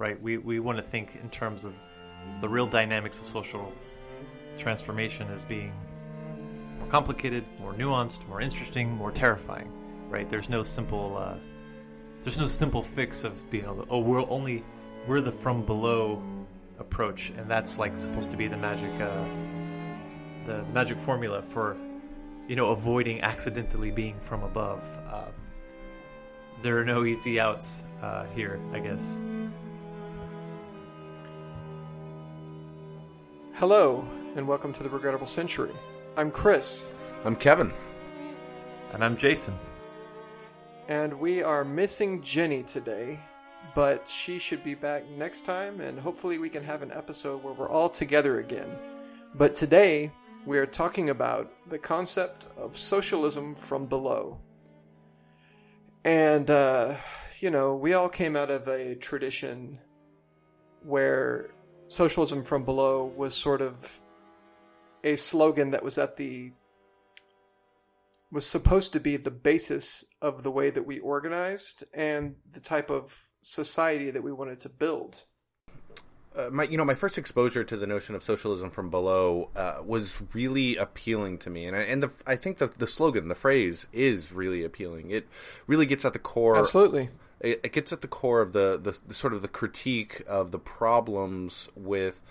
right? We we want to think in terms of the real dynamics of social transformation as being more complicated, more nuanced, more interesting, more terrifying, right? There's no simple uh, there's no simple fix of being to, oh we're only we're the from below approach, and that's like supposed to be the magic uh, the magic formula for you know avoiding accidentally being from above. Uh, there are no easy outs uh, here, I guess. Hello, and welcome to the Regrettable Century. I'm Chris, I'm Kevin. And I'm Jason. and we are missing Jenny today, but she should be back next time, and hopefully, we can have an episode where we're all together again. But today, we are talking about the concept of socialism from below. And, uh, you know, we all came out of a tradition where socialism from below was sort of a slogan that was at the was supposed to be the basis of the way that we organized and the type of society that we wanted to build. Uh, my, you know, my first exposure to the notion of socialism from below uh, was really appealing to me, and I, and the, I think the the slogan, the phrase, is really appealing. It really gets at the core. Absolutely. It, it gets at the core of the, the, the sort of the critique of the problems with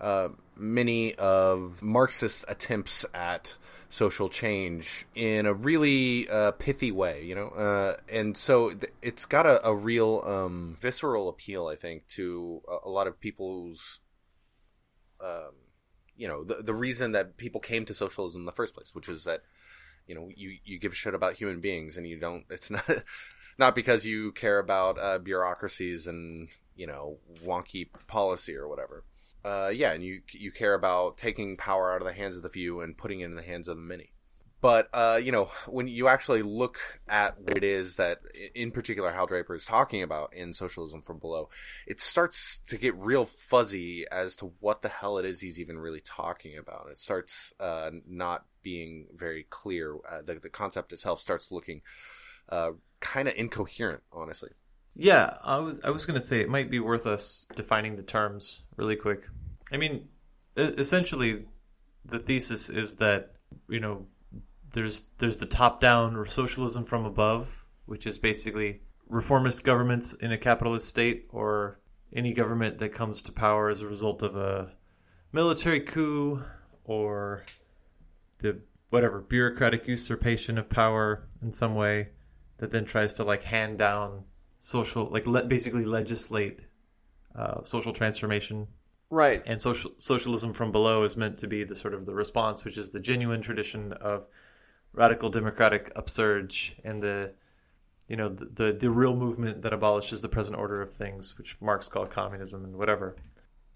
uh, many of Marxist attempts at social change in a really uh, pithy way, you know, uh, and so th- it's got a, a real um, visceral appeal, I think, to a, a lot of people's, um, you know, the the reason that people came to socialism in the first place, which is that, you know, you you give a shit about human beings and you don't. It's not not because you care about uh, bureaucracies and you know wonky policy or whatever uh, yeah, and you you care about taking power out of the hands of the few and putting it in the hands of the many. But uh, you know, when you actually look at what it is that, in particular, Hal Draper is talking about in Socialism from Below, it starts to get real fuzzy as to what the hell it is he's even really talking about. It starts uh, not being very clear. Uh, the the concept itself starts looking uh, kind of incoherent, honestly. Yeah, I was I was going to say it might be worth us defining the terms really quick. I mean, essentially, the thesis is that you know there's there's the top down or socialism from above, which is basically reformist governments in a capitalist state or any government that comes to power as a result of a military coup or the whatever bureaucratic usurpation of power in some way that then tries to like hand down social like le- basically legislate uh, social transformation. Right. and social socialism from below is meant to be the sort of the response which is the genuine tradition of radical democratic upsurge and the you know the, the the real movement that abolishes the present order of things which marx called communism and whatever.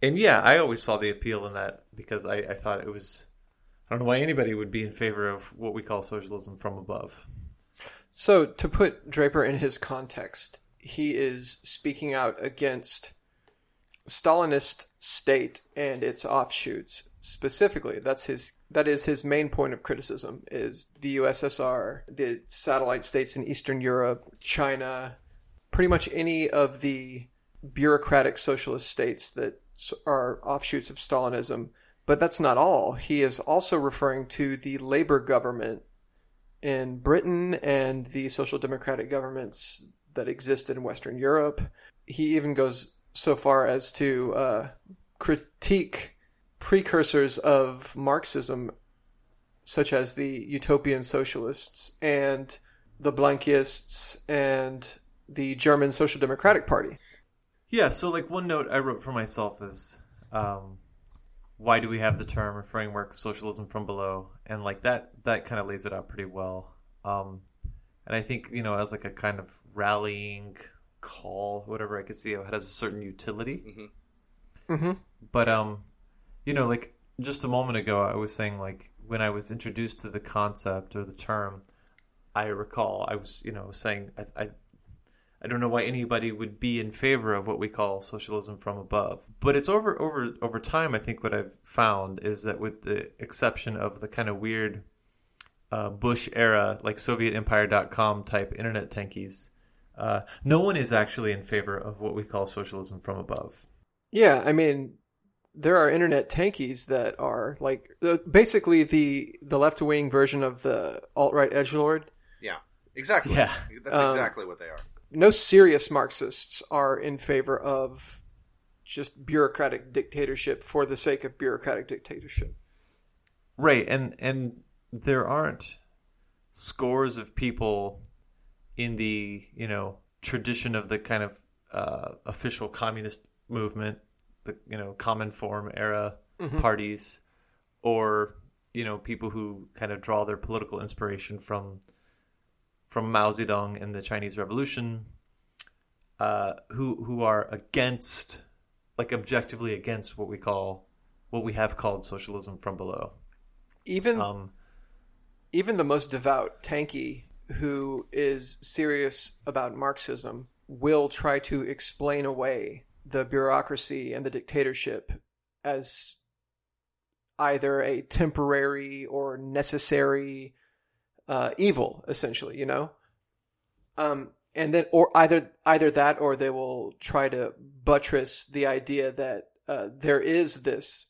And yeah i always saw the appeal in that because i, I thought it was i don't know why anybody would be in favor of what we call socialism from above So, to put Draper in his context, he is speaking out against Stalinist state and its offshoots. Specifically, that's his that is his main point of criticism is the USSR, the satellite states in Eastern Europe, China, pretty much any of the bureaucratic socialist states that are offshoots of Stalinism. But that's not all. He is also referring to the labor government in Britain and the social democratic governments that exist in Western Europe. He even goes so far as to uh, critique precursors of Marxism, such as the utopian socialists and the Blanquists and the German Social Democratic Party. Yeah, so like one note I wrote for myself is um, why do we have the term or framework of socialism from below? And like that that kind of lays it out pretty well. Um, and I think, you know, as like a kind of rallying call, whatever I could see, it has a certain utility. Mm-hmm. But um, you know, like just a moment ago, I was saying like when I was introduced to the concept or the term, I recall I was you know saying I, I I don't know why anybody would be in favor of what we call socialism from above. But it's over over over time. I think what I've found is that with the exception of the kind of weird uh, Bush era, like SovietEmpire.com type internet tankies, Uh, no one is actually in favor of what we call socialism from above. Yeah, I mean, there are internet tankies that are like uh, basically the the left wing version of the alt right edge lord. Yeah, exactly. Yeah. That's Um, exactly what they are. No serious Marxists are in favor of just bureaucratic dictatorship for the sake of bureaucratic dictatorship. Right, and and there aren't scores of people in the you know tradition of the kind of uh, official communist movement, the you know Cominform era Mhm. parties, or you know people who kind of draw their political inspiration from from Mao Zedong and the Chinese Revolution, uh, who who are against, like objectively against what we call what we have called socialism from below. Even Um, even the most devout tanky who is serious about Marxism will try to explain away the bureaucracy and the dictatorship as either a temporary or necessary uh, evil, essentially, you know? Um, and then, or either either that, or they will try to buttress the idea that uh, there is this,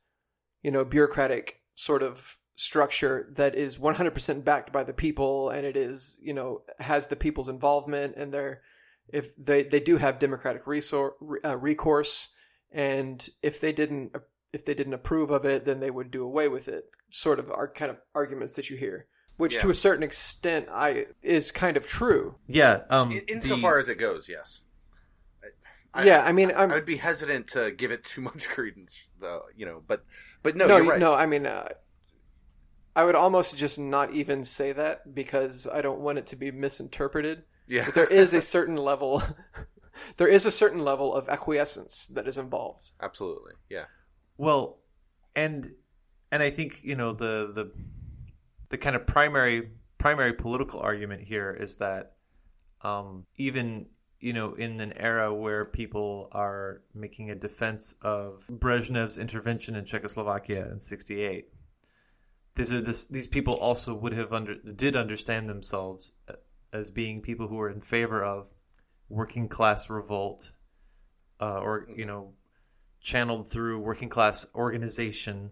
you know, bureaucratic sort of structure that is 100% backed by the people, and it is, you know, has the people's involvement, and they're if they they do have democratic resor- uh, recourse, and if they didn't if they didn't approve of it, then they would do away with it. Sort of are kind of arguments that you hear, which Yeah. to a certain extent, I is kind of true. yeah. Um, In, the- insofar as it goes, yes. I, yeah, I mean, I'm, I would be hesitant to give it too much credence, though. You know, but but no, no, you're right. no, I mean, uh, I would almost just not even say that because I don't want it to be misinterpreted. yeah, But there is a certain level, there is a certain level of acquiescence that is involved. absolutely, yeah, Well, and and I think you know the the the kind of primary primary political argument here is that um, even you know in an era where people are making a defense of Brezhnev's intervention in Czechoslovakia in '68, these are this these people also would have under did understand themselves as being people who were in favor of working class revolt, uh, or you know channeled through working class organization,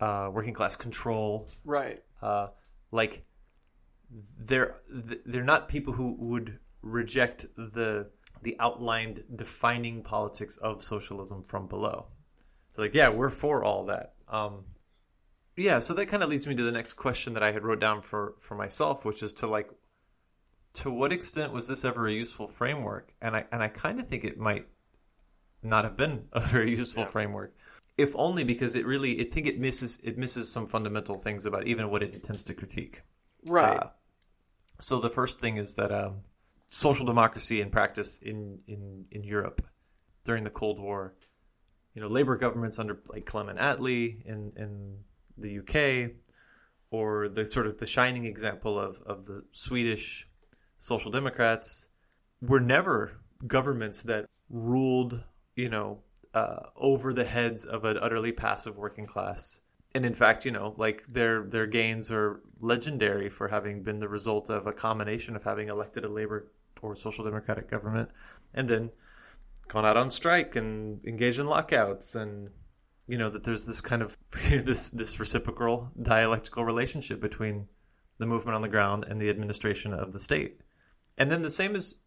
uh, working class control. Right. Uh, like they're they're not people who would reject the the outlined defining politics of socialism from below. They're like, yeah, we're for all that. Um, yeah, so that kind of leads me to the next question that I had wrote down for for myself, which is to like, to what extent was this ever a useful framework? And I and I kind of think it might not have been a very useful Yeah. framework, if only because it really I think it misses it misses some fundamental things about even what it attempts to critique. Right. Uh, so the first thing is that um, social democracy in practice in, in, in Europe during the Cold War, you know, labor governments under like Clement Attlee in, in the UK, or the sort of the shining example of, of the Swedish social democrats, were never governments that ruled, you know, uh, over the heads of an utterly passive working class. And in fact, you know, like their their gains are legendary for having been the result of a combination of having elected a labor or social democratic government, and then gone out on strike and engaged in lockouts, and you know that there's this kind of this this reciprocal dialectical relationship between the movement on the ground and the administration of the state, and then the same is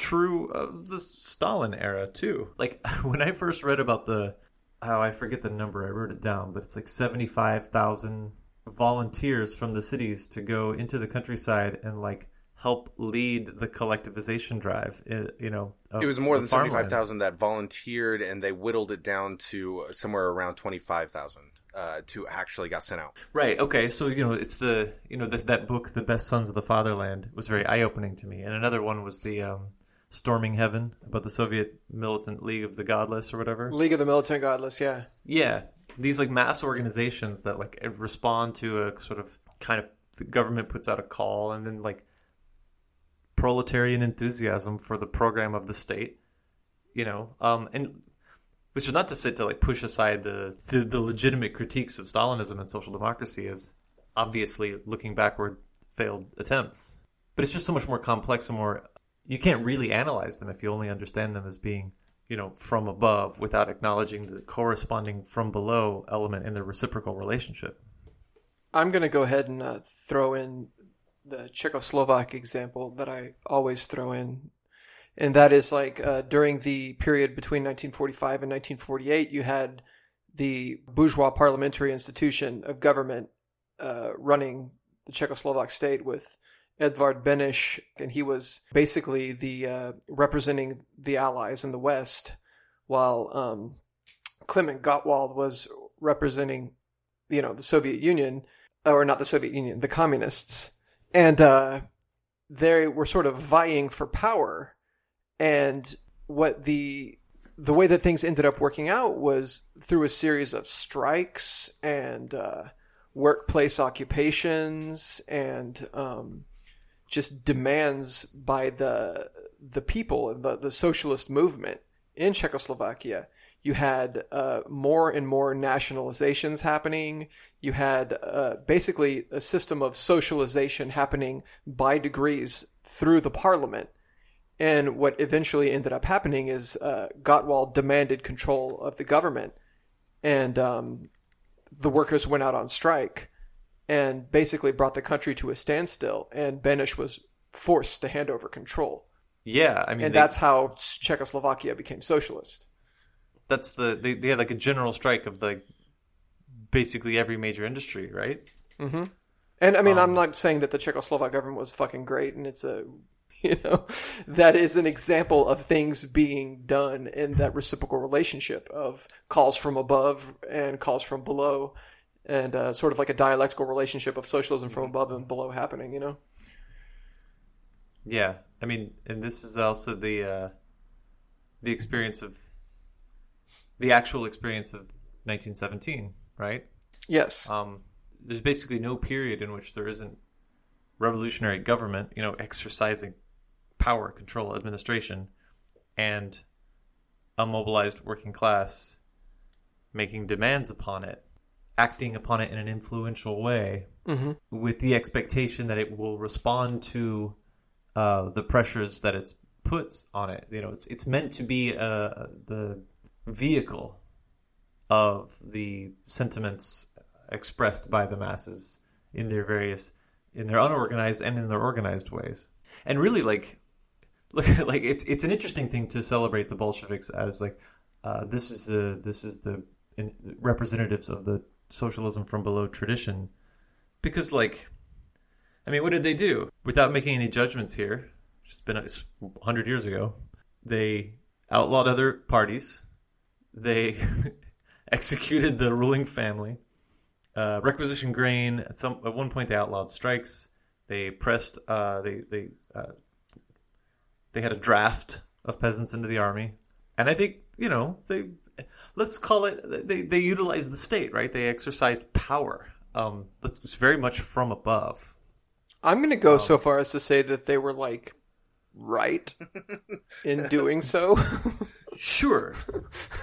true of the Stalin era too. Like when I first read about the oh, I forget the number. I wrote it down, but it's like 75,000 volunteers from the cities to go into the countryside and like help lead the collectivization drive. You know, it was more than seventy five thousand that volunteered, and they whittled it down to somewhere around twenty five thousand uh, to actually got sent out. Right. Okay. So you know, it's the you know this, that book, "The Best Sons of the Fatherland," was very eye opening to me, and another one was the um, "Storming Heaven" about the Soviet militant League of the Godless or whatever. League of the Militant Godless, yeah. Yeah, these like mass organizations that like respond to a sort of kind of the government puts out a call, and then like proletarian enthusiasm for the program of the state, you know, um, and which is not to say to like push aside the, the the legitimate critiques of Stalinism and social democracy as obviously looking backward failed attempts, but it's just so much more complex and more you can't really analyze them if you only understand them as being you know from above without acknowledging the corresponding from below element in the reciprocal relationship. I'm going to go ahead and uh, throw in the Czechoslovak example that I always throw in. And that is like uh, during the period between 1945 and 1948, you had the bourgeois parliamentary institution of government uh, running the Czechoslovak state with Edvard Beneš, and he was basically the uh, representing the Allies in the West, while um, Clement Gottwald was representing, you know, the Soviet Union, or not the Soviet Union, the communists, and uh, they were sort of vying for power, and what the the way that things ended up working out was through a series of strikes and uh, workplace occupations and um, just demands by the the people the the socialist movement in Czechoslovakia. You had uh, more and more nationalizations happening. You had uh, basically a system of socialization happening by degrees through the parliament. And what eventually ended up happening is uh, Gottwald demanded control of the government, and um, the workers went out on strike and basically brought the country to a standstill. And Beneš was forced to hand over control, Yeah, I mean and they- that's how Czechoslovakia became socialist. that's the they, they had like a general strike of like basically every major industry, right? hmm And I mean, I'm Um, not saying that the Czechoslovak government was fucking great, and it's a, you know, that is an example of things being done in that reciprocal relationship of calls from above and calls from below, and uh, sort of like a dialectical relationship of socialism from above and below happening. You know. Yeah, I mean, and this is also the uh, the experience of the actual experience of 1917, right? Yes. Um, there's basically no period in which there isn't revolutionary government, you know, exercising power, control, administration, and a mobilized working class making demands upon it, acting upon it in an influential way, hmm with the expectation that it will respond to uh, the pressures that it puts on it. You know, it's it's meant to be uh, the vehicle of the sentiments expressed by the masses in their various in their unorganized and in their organized ways. And really, like, look, like it's it's an interesting thing to celebrate the Bolsheviks as like uh, this is the this is the in, representatives of the socialism from below tradition. Because like i mean what did they do? Without making any judgments here it's been it's 100 years ago they outlawed other parties. They executed the ruling family. Uh, requisitioned grain at some at one point they outlawed strikes. They pressed uh, they they uh, they had a draft of peasants into the army. And i think you know they let's call it they, they utilized the state right they exercised power um it's very much from above I'm going to go so far as to say that they were like right in doing so. sure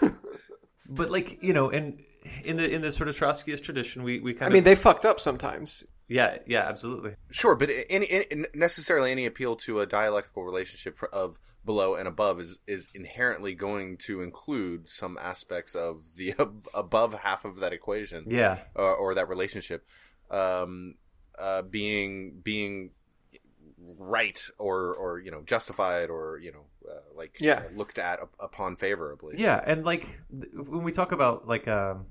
but like you know and in the in the sort of trotskyist tradition we we kind of I of mean, they fucked up sometimes. Yeah yeah absolutely Sure, but any, any necessarily any appeal to a dialectical relationship of below and above is is inherently going to include some aspects of the ab- above half of that equation, yeah or, or that relationship, um, uh, being being right or or you know justified or you know uh, like Yeah. uh, looked at up, upon favorably. Yeah, and like when we talk about like um,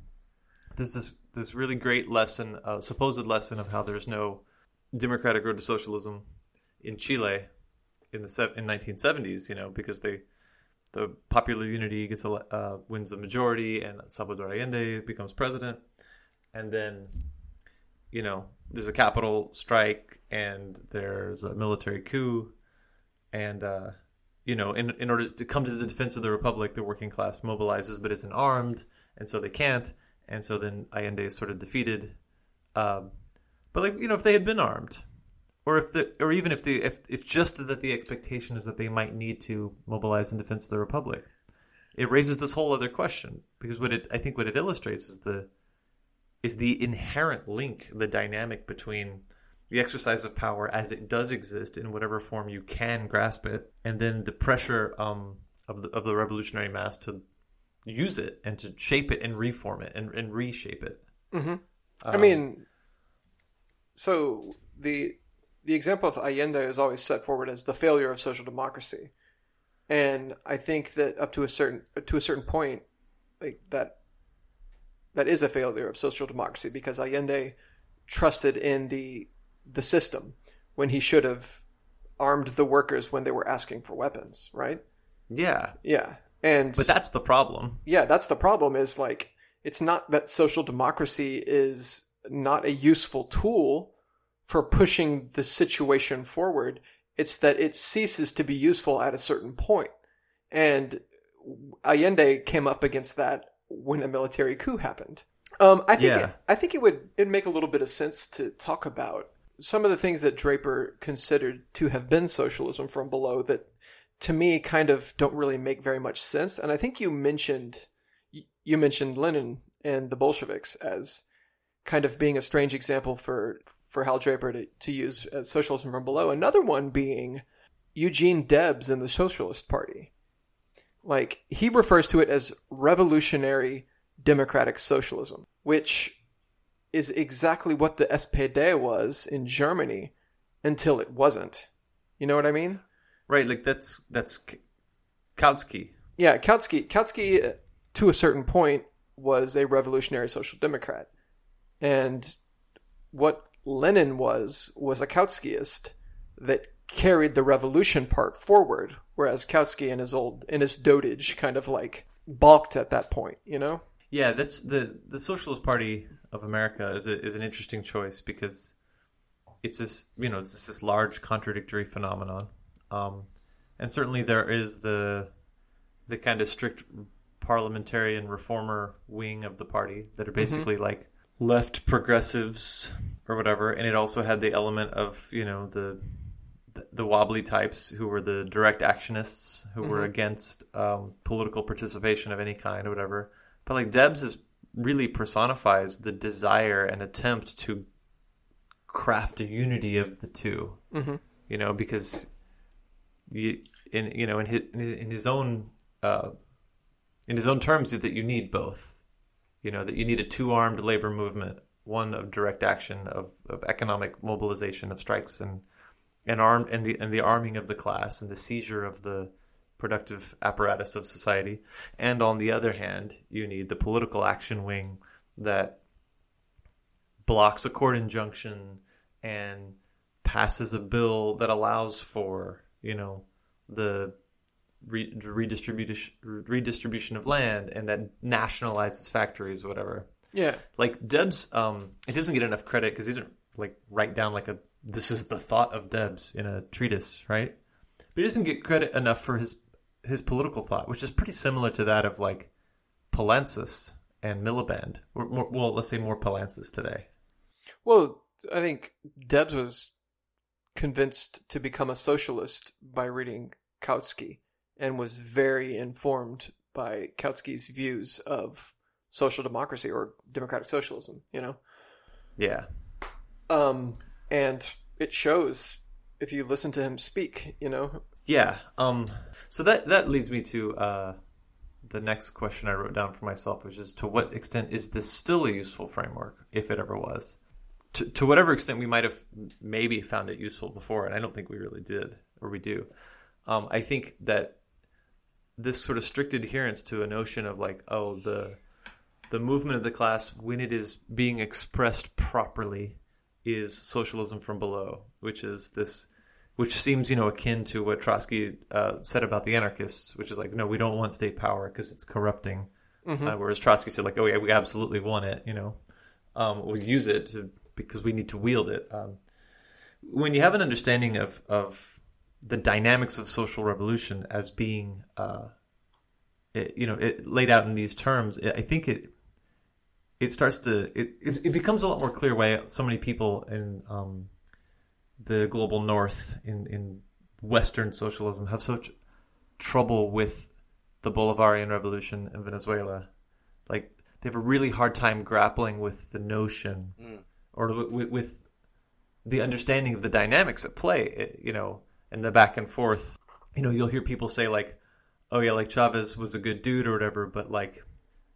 there's this this really great lesson, uh, supposed lesson of how there's no democratic road to socialism in Chile in the in 1970s. You know, because they the popular unity gets ele- uh, wins a majority, and Salvador Allende becomes president, and then you know there's a capital strike and there's a military coup, and uh, you know, in in order to come to the defense of the republic, the working class mobilizes, but isn't armed, and so they can't, and so then Allende is sort of defeated. Um, but like you know, if they had been armed, or if the, or even if the, if if just that the expectation is that they might need to mobilize in defense of the republic, it raises this whole other question because what it I think what it illustrates is the is the inherent link, the dynamic between the exercise of power as it does exist in whatever form you can grasp it, and then the pressure um, of the of the revolutionary mass to use it and to shape it and reform it and, and reshape it. Mm-hmm. Um, I mean, so the the example of Allende is always set forward as the failure of social democracy, and I think that up to a certain to a certain point, like that that is a failure of social democracy because Allende trusted in the the system when he should have armed the workers when they were asking for weapons, right? yeah, Yeah, and but that's the problem. yeah, that's the problem is like it's not that social democracy is not a useful tool for pushing the situation forward. It's that it ceases to be useful at a certain point. And Allende came up against that when a military coup happened. Um, I think Yeah. I think it would it'd make a little bit of sense to talk about some of the things that Draper considered to have been socialism from below that to me kind of don't really make very much sense. And I think you mentioned you mentioned Lenin and the Bolsheviks as kind of being a strange example for for Hal Draper to, to use as socialism from below. Another one being Eugene Debs and the Socialist Party. Like he refers to it as revolutionary democratic socialism, which is exactly what the SPD was in Germany until it wasn't. You know what I mean? Right, like that's that's Kautsky. Yeah, Kautsky, Kautsky, to a certain point, was a revolutionary social democrat, and what Lenin was was a Kautskyist that carried the revolution part forward, whereas Kautsky in his old in his dotage kind of like balked at that point. You know? Yeah, that's the the Socialist Party of America is a, is an interesting choice because it's this you know it's this large contradictory phenomenon, um, and certainly there is the the kind of strict parliamentarian reformer wing of the party that are basically like left progressives or whatever, and it also had the element of you know the the, wobbly types who were the direct actionists who were against um, political participation of any kind or whatever. But like Debs is really personifies the desire and attempt to craft a unity of the 2 Mhm. You know, because in you know in his in his own uh, in his own terms that you need both. You know that you need a two armed labor movement, one of direct action, of, of economic mobilization, of strikes and and armed and the and the arming of the class and the seizure of the productive apparatus of society. And on the other hand, you need the political action wing that blocks a court injunction and passes a bill that allows for, you know, the re- redistribution redistribution of land and that nationalizes factories, whatever. Yeah. Like Debs, um, it doesn't get enough credit because he didn't like write down like a this is the thought of Debs in a treatise, right? But he doesn't get credit enough for his his political thought, which is pretty similar to that of like Poulantzas and Miliband. Or more, well, let's say more Poulantzas today. Well, I think Debs was convinced to become a socialist by reading Kautsky and was very informed by Kautsky's views of social democracy or democratic socialism, you know? Yeah, Um, and it shows if you listen to him speak, you know? yeah. Um, so that that leads me to uh, the next question I wrote down for myself, which is to what extent is this still a useful framework, if it ever was? To, to whatever extent we might have maybe found it useful before, and I don't think we really did, or we do. Um, I think that this sort of strict adherence to a notion of like, oh, the the movement of the class when it is being expressed properly is socialism from below, which is this, which seems you know akin to what Trotsky uh, said about the anarchists, which is like, no, we don't want state power because it's corrupting. Uh, whereas Trotsky said like, oh yeah, we absolutely want it. You know, um, we use it to, because we need to wield it. Um, when you have an understanding of of the dynamics of social revolution as being, uh, it, you know, it laid out in these terms, I think it it starts to it, it, it becomes a lot more clear why so many people in um, the global north in in Western socialism have such trouble with the Bolivarian revolution in Venezuela. Like they have a really hard time grappling with the notion or with, with the understanding of the dynamics at play, you know, and the back and forth. You know, you'll hear people say like, "Oh yeah, like Chavez was a good dude or whatever," but like,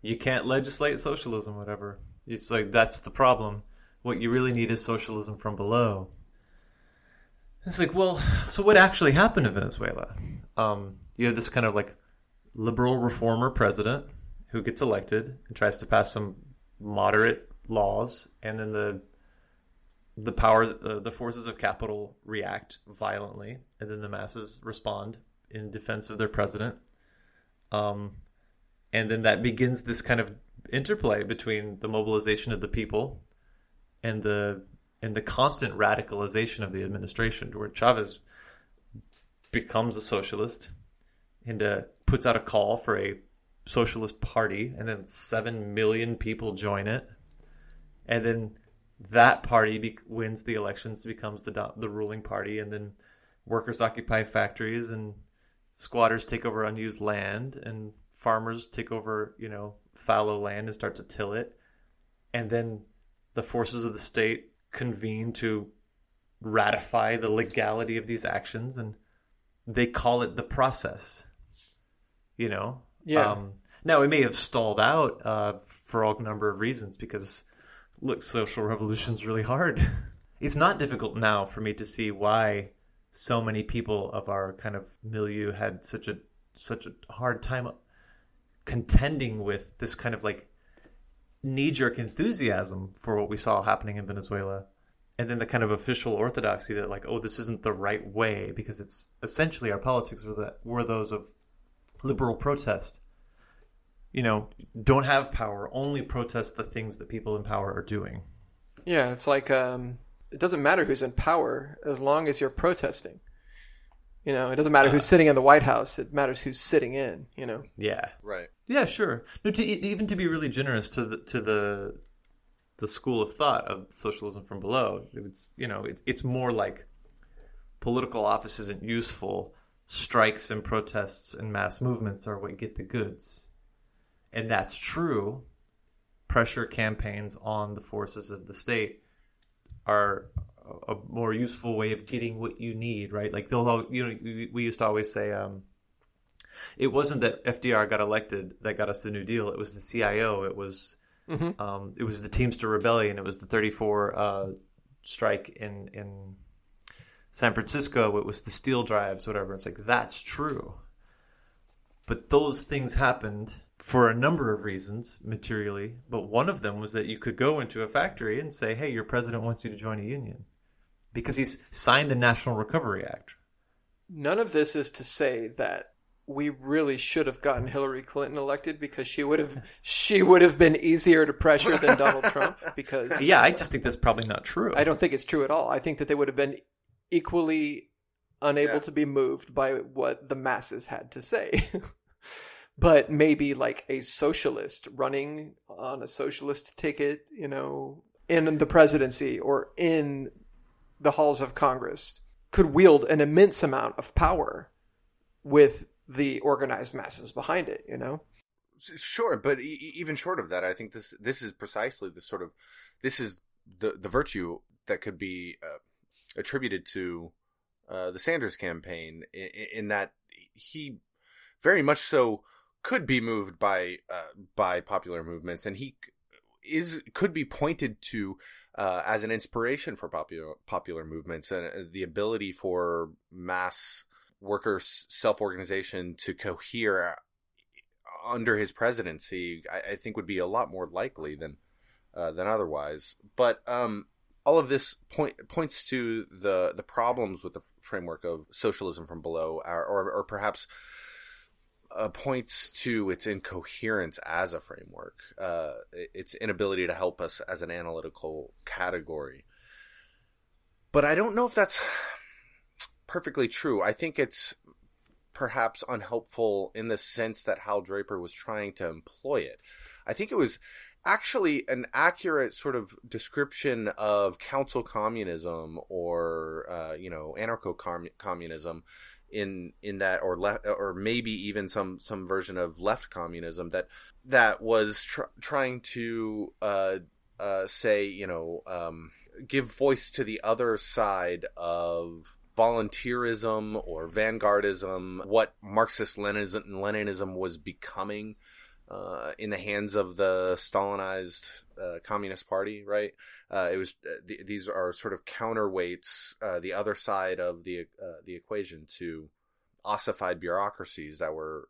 you can't legislate socialism, whatever. It's like that's the problem. What you really need is socialism from below. It's like, well, so what actually happened in Venezuela? Um, you have this kind of like liberal reformer president who gets elected and tries to pass some moderate laws, and then the the power, uh, the forces of capital react violently, and then the masses respond in defense of their president. Um, and then that begins this kind of interplay between the mobilization of the people and the and the constant radicalization of the administration, where Chavez becomes a socialist and uh, puts out a call for a socialist party, and then seven million people join it, and then that party be- wins the elections, becomes the do- the ruling party, and then workers occupy factories, and squatters take over unused land, and farmers take over you know fallow land and start to till it, and then the forces of the state convene to ratify the legality of these actions, and they call it the process. You know, Yeah. Um, now it may have stalled out uh, for all number of reasons because look, social revolution's really hard. it's not difficult now for me to see why so many people of our kind of milieu had such a such a hard time contending with this kind of like knee jerk enthusiasm for what we saw happening in Venezuela. And then the kind of official orthodoxy that like, oh, this isn't the right way because it's essentially our politics were that were those of liberal protest. You know, don't have power, only protest the things that people in power are doing. Yeah, it's like um, it doesn't matter who's in power as long as you're protesting. You know, it doesn't matter who's sitting in the White House. It matters who's sitting in. You know. Yeah. Right. Yeah, sure. No, to, even to be really generous to the to the the school of thought of socialism from below, it's you know it, it's more like political office isn't useful. Strikes and protests and mass movements are what get the goods, and that's true. Pressure campaigns on the forces of the state are a more useful way of getting what you need, right? Like they'll, all, you know, we- used to always say, um, it wasn't that FDR got elected that got us the New Deal. It was the CIO. It was Mhm. um, it was the Teamster Rebellion. It was the 34 uh, strike in in San Francisco. It was the steel drives, whatever. It's like that's true, but those things happened for a number of reasons materially. But one of them was that you could go into a factory and say, "Hey, your president wants you to join a union," because he's signed the National Recovery Act. None of this is to say that we really should have gotten Hillary Clinton elected because she would have she would have been easier to pressure than Donald Trump because Yeah, I just think that's probably not true. I don't think it's true at all. I think that they would have been equally unable Yeah. to be moved by what the masses had to say. but maybe like a socialist running on a socialist ticket, you know, in the presidency or in the halls of Congress could wield an immense amount of power with the organized masses behind it, you know? Sure, but e- even short of that, I think this this is precisely the sort of this is the the virtue that could be uh, attributed to uh, the Sanders campaign in, in that he very much so could be moved by uh, by popular movements, and he is could be pointed to uh, as an inspiration for popular popular movements and uh, the ability for mass workers self organization to cohere under his presidency, I, I think would be a lot more likely than uh, than otherwise. But um, all of this point points to the the problems with the framework of socialism from below, or or, or perhaps. Uh, points to its incoherence as a framework, uh, its inability to help us as an analytical category. But I don't know if that's perfectly true. I think it's perhaps unhelpful in the sense that Hal Draper was trying to employ it. I think it was actually an accurate sort of description of council communism or uh, you know anarcho communism in in that or left or maybe even some some version of left communism that that was tr- trying to uh, uh, say, you know, um, give voice to the other side of volunteerism or vanguardism, what Marxist Leninism, Leninism was becoming uh, in the hands of the Stalinized uh, Communist Party, right? Uh, it was uh, th- these are sort of counterweights, uh, the other side of the the equation to ossified bureaucracies that were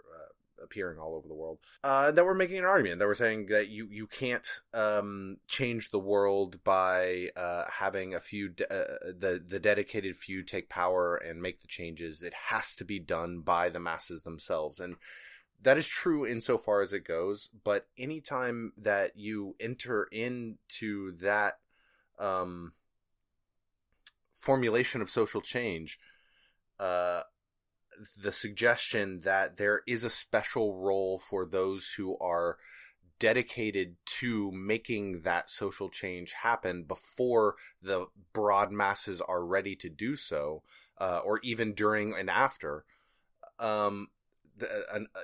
appearing all over the world uh, that were making an argument that were saying that you you can't um, change the world by uh, having a few de- uh, the the dedicated few take power and make the changes. It has to be done by the masses themselves, and that is true insofar as it goes. But anytime that you enter into that um, formulation of social change, uh, the suggestion that there is a special role for those who are dedicated to making that social change happen before the broad masses are ready to do so, uh, or even during and after. Um,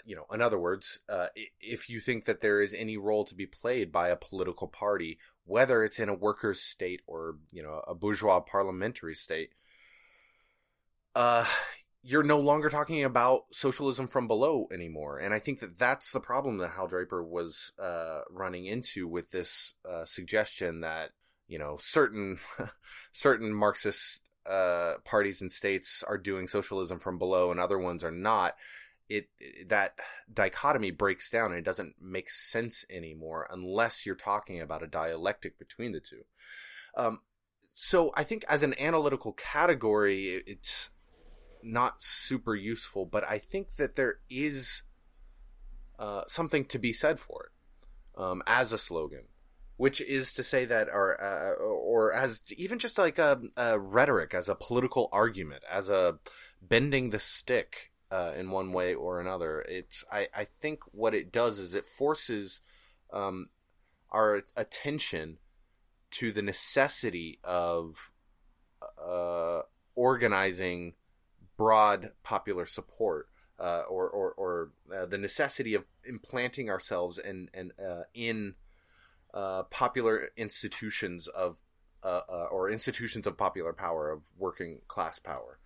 you know, in other words, uh, if you think that there is any role to be played by a political party, whether it's in a workers' state or you know a bourgeois parliamentary state, uh, you're no longer talking about socialism from below anymore. And I think that that's the problem that Hal Draper was uh, running into with this uh, suggestion that you know certain certain Marxist uh, parties and states are doing socialism from below, and other ones are not. It, that dichotomy breaks down and it doesn't make sense anymore unless you're talking about a dialectic between the two. Um, so I think as an analytical category, it's not super useful, but I think that there is uh, something to be said for it um, as a slogan, which is to say that, or uh, or as even just like a, a, rhetoric, as a political argument, as a bending the stick uh, in one way or another. It's I, I think what it does is it forces um, our attention to the necessity of uh, organizing broad popular support uh, or or, or uh, the necessity of implanting ourselves in in, uh, in uh, popular institutions of uh, uh, or institutions of popular power of working class power,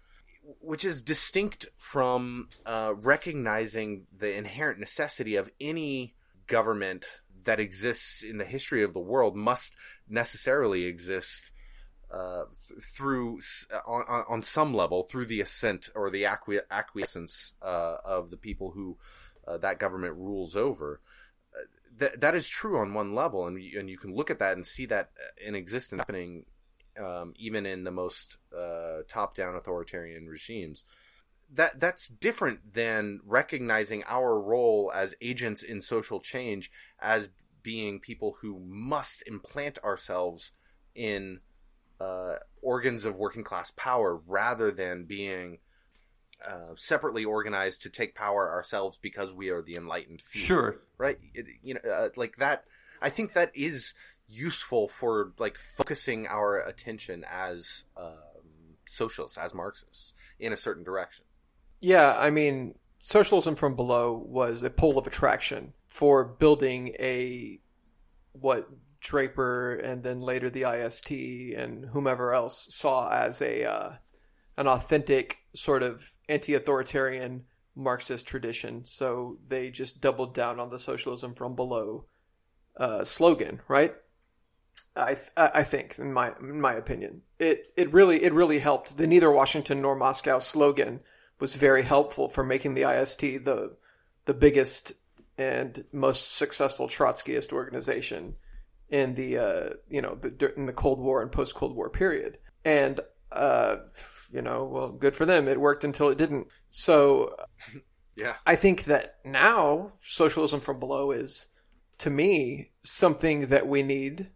which is distinct from recognizing the inherent necessity of any government that exists in the history of the world must necessarily exist uh, th- through on, on some level through the assent or the acqui- acquiescence uh, of the people who uh, that government rules over. Uh, that that is true on one level, and you, and you can look at that and see that in existence happening um, even in the most uh, top-down authoritarian regimes. That that's different than recognizing our role as agents in social change as being people who must implant ourselves in uh, organs of working class power rather than being uh, separately organized to take power ourselves because we are the enlightened few. Sure. Right. It, you know, uh, like that. I think that is useful for like focusing our attention as um, socialists, as Marxists, in a certain direction. Yeah, I mean, socialism from below was a pole of attraction for building a what Draper and then later the IST and whomever else saw as a uh, an authentic sort of anti-authoritarian Marxist tradition. So they just doubled down on the socialism from below uh, slogan, right? I I think in my in my opinion, it it really it really helped. The neither Washington nor Moscow slogan was very helpful for making the IST the the biggest and most successful Trotskyist organization in the uh, you know in the Cold War and post Cold War period, and uh, you know, well, good for them. It worked until it didn't. So, yeah, I think that now socialism from below is, to me, something that we need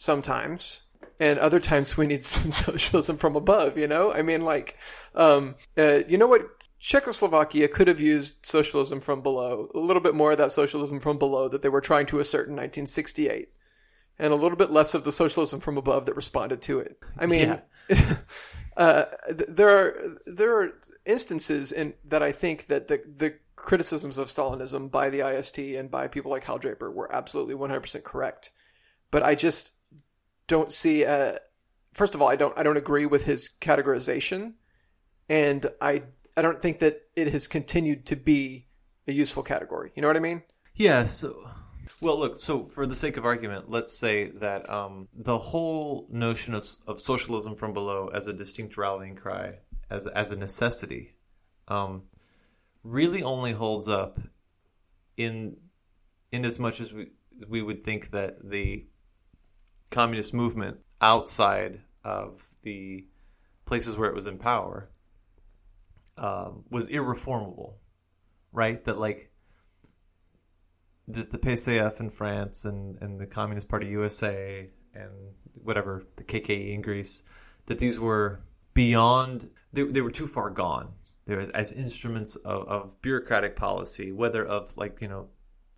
sometimes. And other times we need some socialism from above, you know? I mean, like, um, uh, you know what? Czechoslovakia could have used socialism from below, a little bit more of that socialism from below that they were trying to assert in 1968 and a little bit less of the socialism from above that responded to it. I mean, yeah. uh, there are there are instances in that I think that the the criticisms of Stalinism by the IST and by people like Hal Draper were absolutely 100% correct. But I just don't see. Uh, first of all, I don't. I don't agree with his categorization, and I I don't think that it has continued to be a useful category. You know what I mean? Yeah. So, well, look. So, for the sake of argument, let's say that um, the whole notion of of socialism from below as a distinct rallying cry, as as a necessity, um, really only holds up in in as much as we we would think that the communist movement outside of the places where it was in power um, was irreformable, right? That like that the PCF in France and, and the Communist Party USA and whatever the KKE in Greece, that these were beyond they, they were too far gone. They were as instruments of, of bureaucratic policy, whether of like you know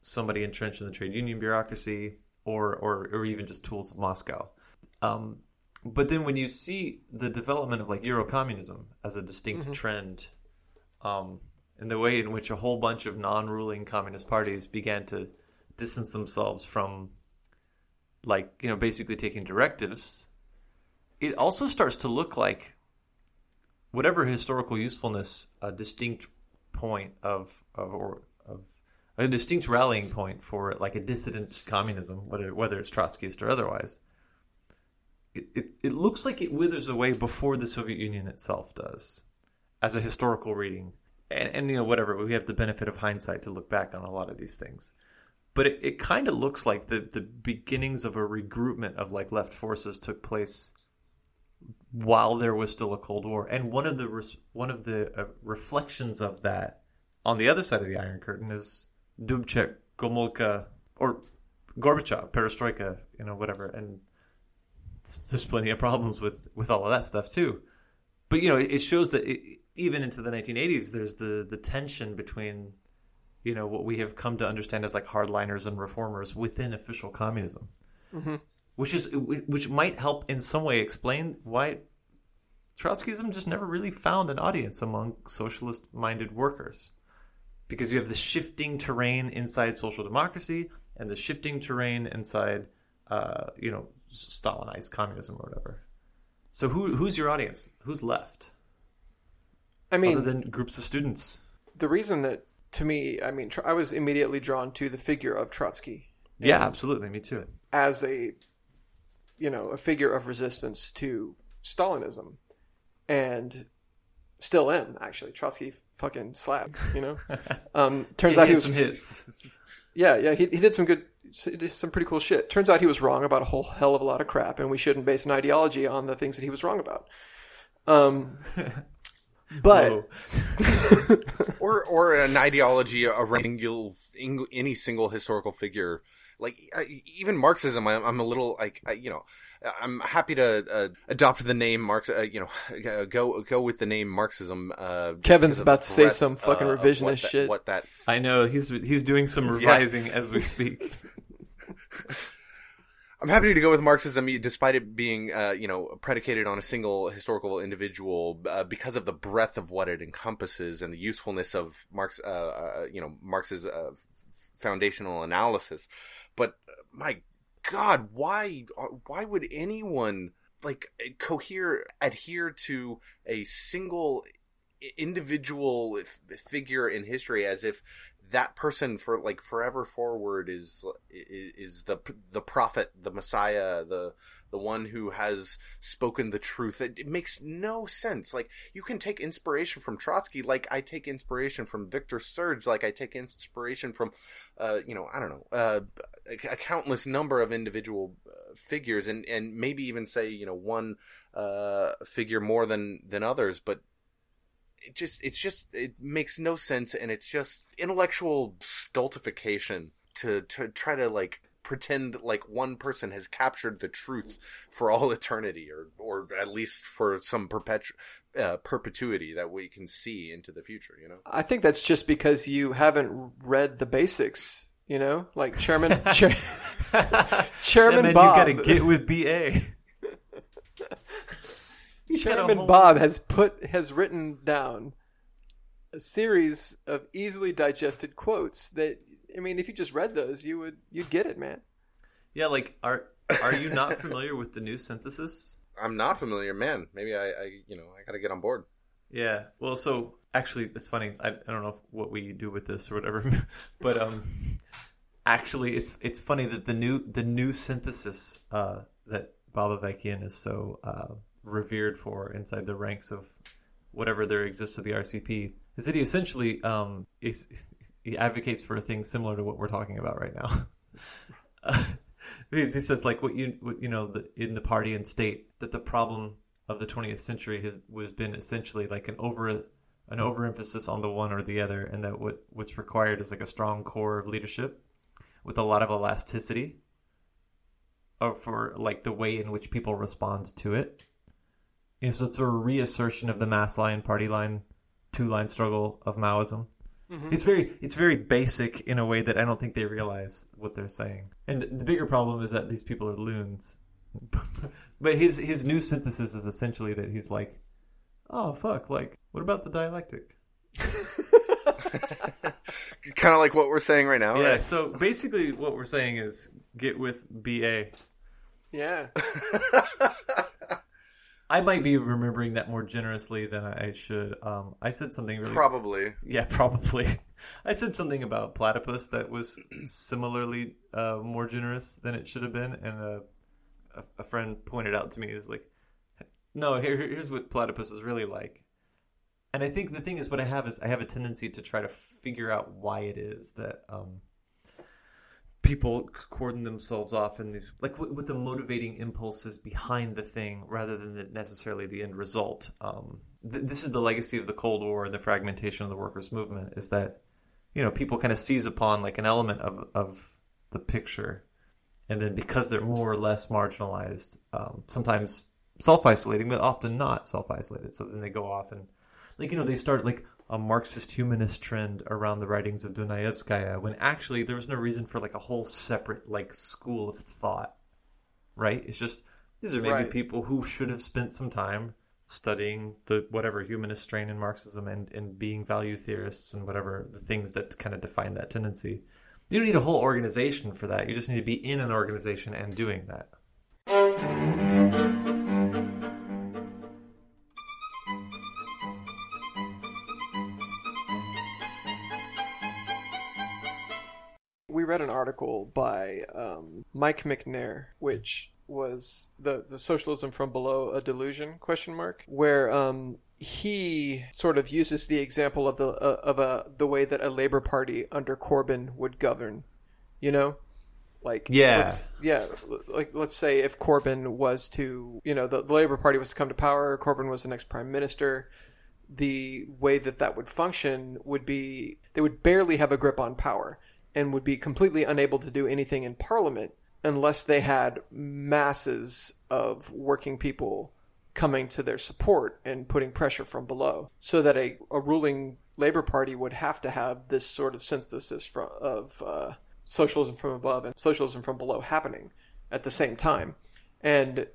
somebody entrenched in the trade union bureaucracy or or, or even just tools of Moscow. Um, but then when you see the development of like Euro communism as a distinct Mm-hmm. trend, um, and the way in which a whole bunch of non-ruling communist parties began to distance themselves from, like you know, basically taking directives, it also starts to look like whatever historical usefulness a distinct point of of or of a distinct rallying point for like a dissident communism, whether whether it's Trotskyist or otherwise. It, it, it looks like it withers away before the Soviet Union itself does, as a historical reading, and, and you know whatever we have the benefit of hindsight to look back on a lot of these things, but it, it kind of looks like the the beginnings of a regroupment of like left forces took place while there was still a Cold War, and one of the one of the uh, reflections of that on the other side of the Iron Curtain is Dubček, Gomulka, or Gorbachev, Perestroika, you know, whatever. And there's plenty of problems with with all of that stuff too. But you know, it, shows that it, even into the 1980s, there's the the tension between you know what we have come to understand as like hardliners and reformers within official communism mm-hmm. which is which might help in some way explain why Trotskyism just never really found an audience among socialist-minded workers, because you have the shifting terrain inside social democracy and the shifting terrain inside, uh, you know, Stalinized communism or whatever. So who who's your audience? Who's left I mean, other than groups of students? the reason that to me, I mean, I was immediately drawn to the figure of Trotsky Yeah, absolutely. Me too. as a, you know, a figure of resistance to Stalinism, and still am actually. Trotsky fucking slapped, you know. Um, turns out he hit was some hits. Yeah, yeah, he, he did some good, some pretty cool shit. Turns out he was wrong about a whole hell of a lot of crap, and we shouldn't base an ideology on the things that he was wrong about. Um, but or or an ideology around single, ing- any single historical figure. Like I, even Marxism, I, I'm a little like I, you know, I'm happy to uh, adopt the name Marx. Uh, you know, uh, go go with the name Marxism. Uh, Kevin's about to say some fucking uh, revisionist what that- shit. What that I know he's he's doing some revising as we speak. I'm happy to go with Marxism, despite it being, uh, you know, predicated on a single historical individual, uh, because of the breadth of what it encompasses and the usefulness of Marx, uh, uh, you know, Marx's uh, f- foundational analysis. But uh, my God, why, uh, why would anyone like cohere, adhere to a single individual f- figure in history as if that person for like forever forward is is, the the prophet, the Messiah, the the one who has spoken the truth. It, it makes no sense. Like you can take inspiration from Trotsky, like I take inspiration from Victor Serge, like I take inspiration from, uh, you know, I don't know, uh, a, a countless number of individual uh, figures, and and maybe even say you know one uh, figure more than than others, but it just it's just it makes no sense and it's just intellectual stultification to to try to like pretend like one person has captured the truth for all eternity or or at least for some perpetu- uh, perpetuity that we can see into the future you know I think that's just because you haven't read the basics. You know, like Chairman Chair, Chairman man, Bob. you gotta get with BA. He's Chairman whole- Bob has put has written down a series of easily digested quotes that I mean, if you just read those, you would you'd get it, man. Yeah, like are are you not familiar with the new synthesis? I'm not familiar, man. Maybe I, I you know, I got to get on board. Yeah. Well, so actually, it's funny. I, I don't know what we do with this or whatever, but um, actually, it's it's funny that the new the new synthesis uh, that Bob Avakian is so uh, revered for inside the ranks of whatever there exists of the RCP is that he essentially um, is, he advocates for a thing similar to what we're talking about right now. uh, because he says like what you what, you know the, in the party and state that the problem of the 20th century has was been essentially like an over an overemphasis on the one or the other, and that what what's required is like a strong core of leadership with a lot of elasticity, or for like the way in which people respond to it. And so it's a reassertion of the mass line, party line, two line struggle of Maoism. Mm-hmm. It's very it's very basic in a way that I don't think they realize what they're saying. And the bigger problem is that these people are loons. but his his new synthesis is essentially that he's like, oh fuck, like what about the dialectic? kind of like what we're saying right now. Yeah. Right? So basically, what we're saying is get with BA. Yeah. I might be remembering that more generously than I should. Um, I said something really probably. Yeah, probably. I said something about platypus that was similarly uh, more generous than it should have been, and uh, a, a, friend pointed out to me is like, "No, here, here's what platypus is really like." And I think the thing is, what I have is I have a tendency to try to figure out why it is that um, people cordon themselves off in these like with the motivating impulses behind the thing rather than the, necessarily the end result. Um, th- this is the legacy of the cold war and the fragmentation of the workers movement is that you know people kind of seize upon like an element of, of the picture. And then because they're more or less marginalized um, sometimes self-isolating but often not self-isolated. So then they go off and like you know they start like a Marxist humanist trend around the writings of Dunayevskaya when actually there was no reason for like a whole separate like school of thought. Right? It's just these are maybe right. people who should have spent some time studying the whatever humanist strain in Marxism and, and being value theorists and whatever the things that kind of define that tendency. You don't need a whole organization for that. You just need to be in an organization and doing that. Read an article by um, Mike McNair, which was the the socialism from below a delusion question mark where um, he sort of uses the example of the uh, of a the way that a labor party under Corbyn would govern you know? Like yeah. yeah like let's say if Corbyn was to you know the, the labor party was to come to power Corbyn was the next prime minister the way that that would function would be they would barely have a grip on power and would be completely unable to do anything in parliament unless they had masses of working people coming to their support and putting pressure from below so that a, a ruling labor party would have to have this sort of synthesis from, of uh, socialism from above and socialism from below happening at the same time. And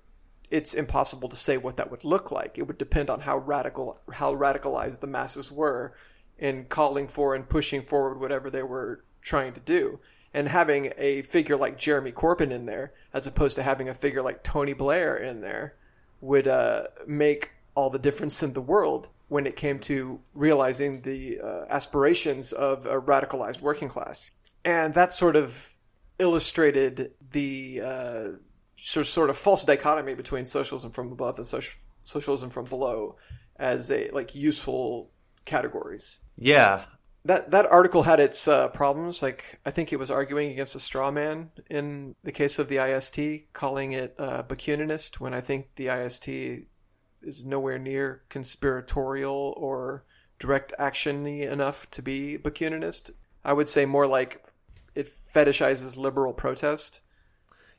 it's impossible to say what that would look like. It would depend on how radical how radicalized the masses were in calling for and pushing forward whatever they were trying to do. And having a figure like Jeremy Corbyn in there, as opposed to having a figure like Tony Blair in there, would uh, make all the difference in the world when it came to realizing the uh, aspirations of a radicalized working class. And that sort of illustrated the uh, sort of false dichotomy between socialism from above and social, socialism from below as a like useful categories. Yeah, that that article had its uh, problems. Like I think it was arguing against a straw man in the case of the IST, calling it uh, Bakuninist, when I think the IST is nowhere near conspiratorial or direct actiony enough to be Bakuninist. I would say more like it fetishizes liberal protest.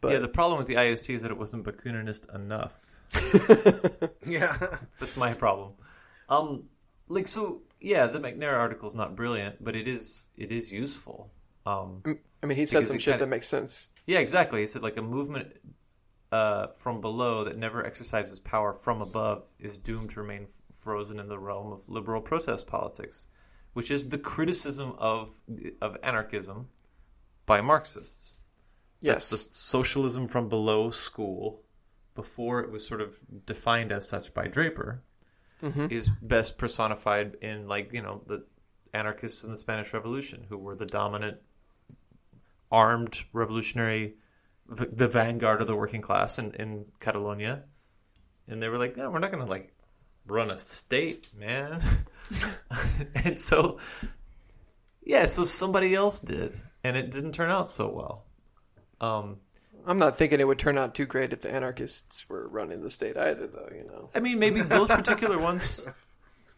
But... Yeah, the problem with the IST is that it wasn't Bakuninist enough. yeah, that's my problem. Um, like so yeah, the McNair article is not brilliant, but it is it is useful. Um, I mean, he said some shit kinda, that makes sense. Yeah, exactly. He said like a movement uh, from below that never exercises power from above is doomed to remain frozen in the realm of liberal protest politics, which is the criticism of of anarchism by Marxists. Yes. That's the socialism from below school before it was sort of defined as such by Draper Mhm. is best personified in like, you know, the anarchists in the Spanish Revolution who were the dominant armed revolutionary the vanguard of the working class in, in Catalonia. And they were like, no, we're not going to like run a state, man. and so, yeah, so somebody else did, and it didn't turn out so well. Um, I'm not thinking it would turn out too great if the anarchists were running the state either, though. You know. I mean, maybe those particular ones,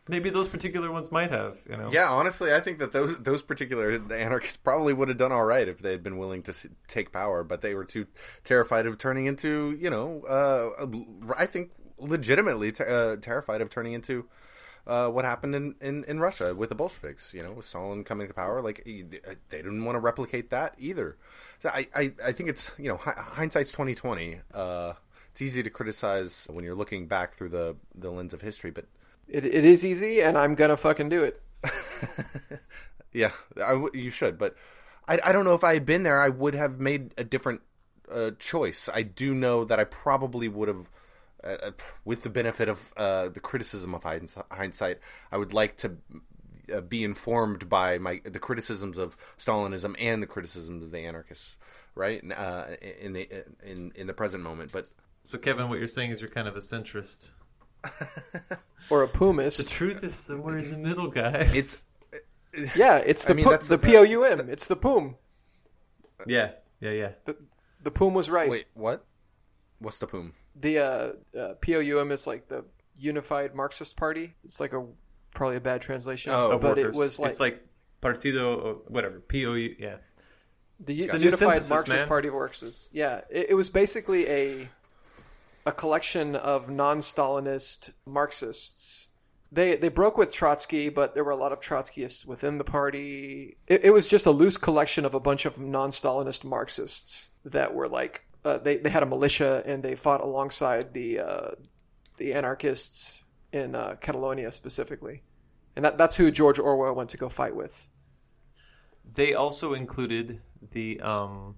maybe those particular ones might have, you know. Yeah, honestly, I think that those those particular the anarchists probably would have done all right if they had been willing to take power, but they were too terrified of turning into, you know, uh, I think legitimately ter- uh, terrified of turning into uh, what happened in, in, in Russia with the Bolsheviks. You know, with Stalin coming to power, like they didn't want to replicate that either. So I, I, I think it's you know hindsight's twenty twenty. Uh, it's easy to criticize when you're looking back through the the lens of history, but It, it is easy, and I'm gonna fucking do it. Yeah, I you should, but I, I don't know if I had been there, I would have made a different uh, choice. I do know that I probably would have, uh, uh, with the benefit of uh, the criticism of hindsight, I would like to uh, be informed by my the criticisms of Stalinism and the criticisms of the anarchists, right? Uh, in the in in the present moment, but So, Kevin, what you're saying is you're kind of a centrist. Or a Pumus. The truth is somewhere in the middle, guys. it's Yeah, it's the I mean, pu- that's the the- P O U M. It's the POUM. yeah, yeah, yeah. The, the POUM was right. wait, what? What's the poom? The uh, uh, POUM is like the Unified Marxist Party. It's like a probably a bad translation, Oh, but it was like, it's like Partido, or whatever, P O U. Yeah, the, the the Unified synthesis, Marxist man. Party of Workers. Yeah, it, it was basically a a collection of non-Stalinist Marxists. They they broke with Trotsky, but there were a lot of Trotskyists within the party. It, it was just a loose collection of a bunch of non-Stalinist Marxists that were like uh, they they had a militia and they fought alongside the uh, the anarchists in uh, Catalonia specifically, and that that's who George Orwell went to go fight with. they also included the um,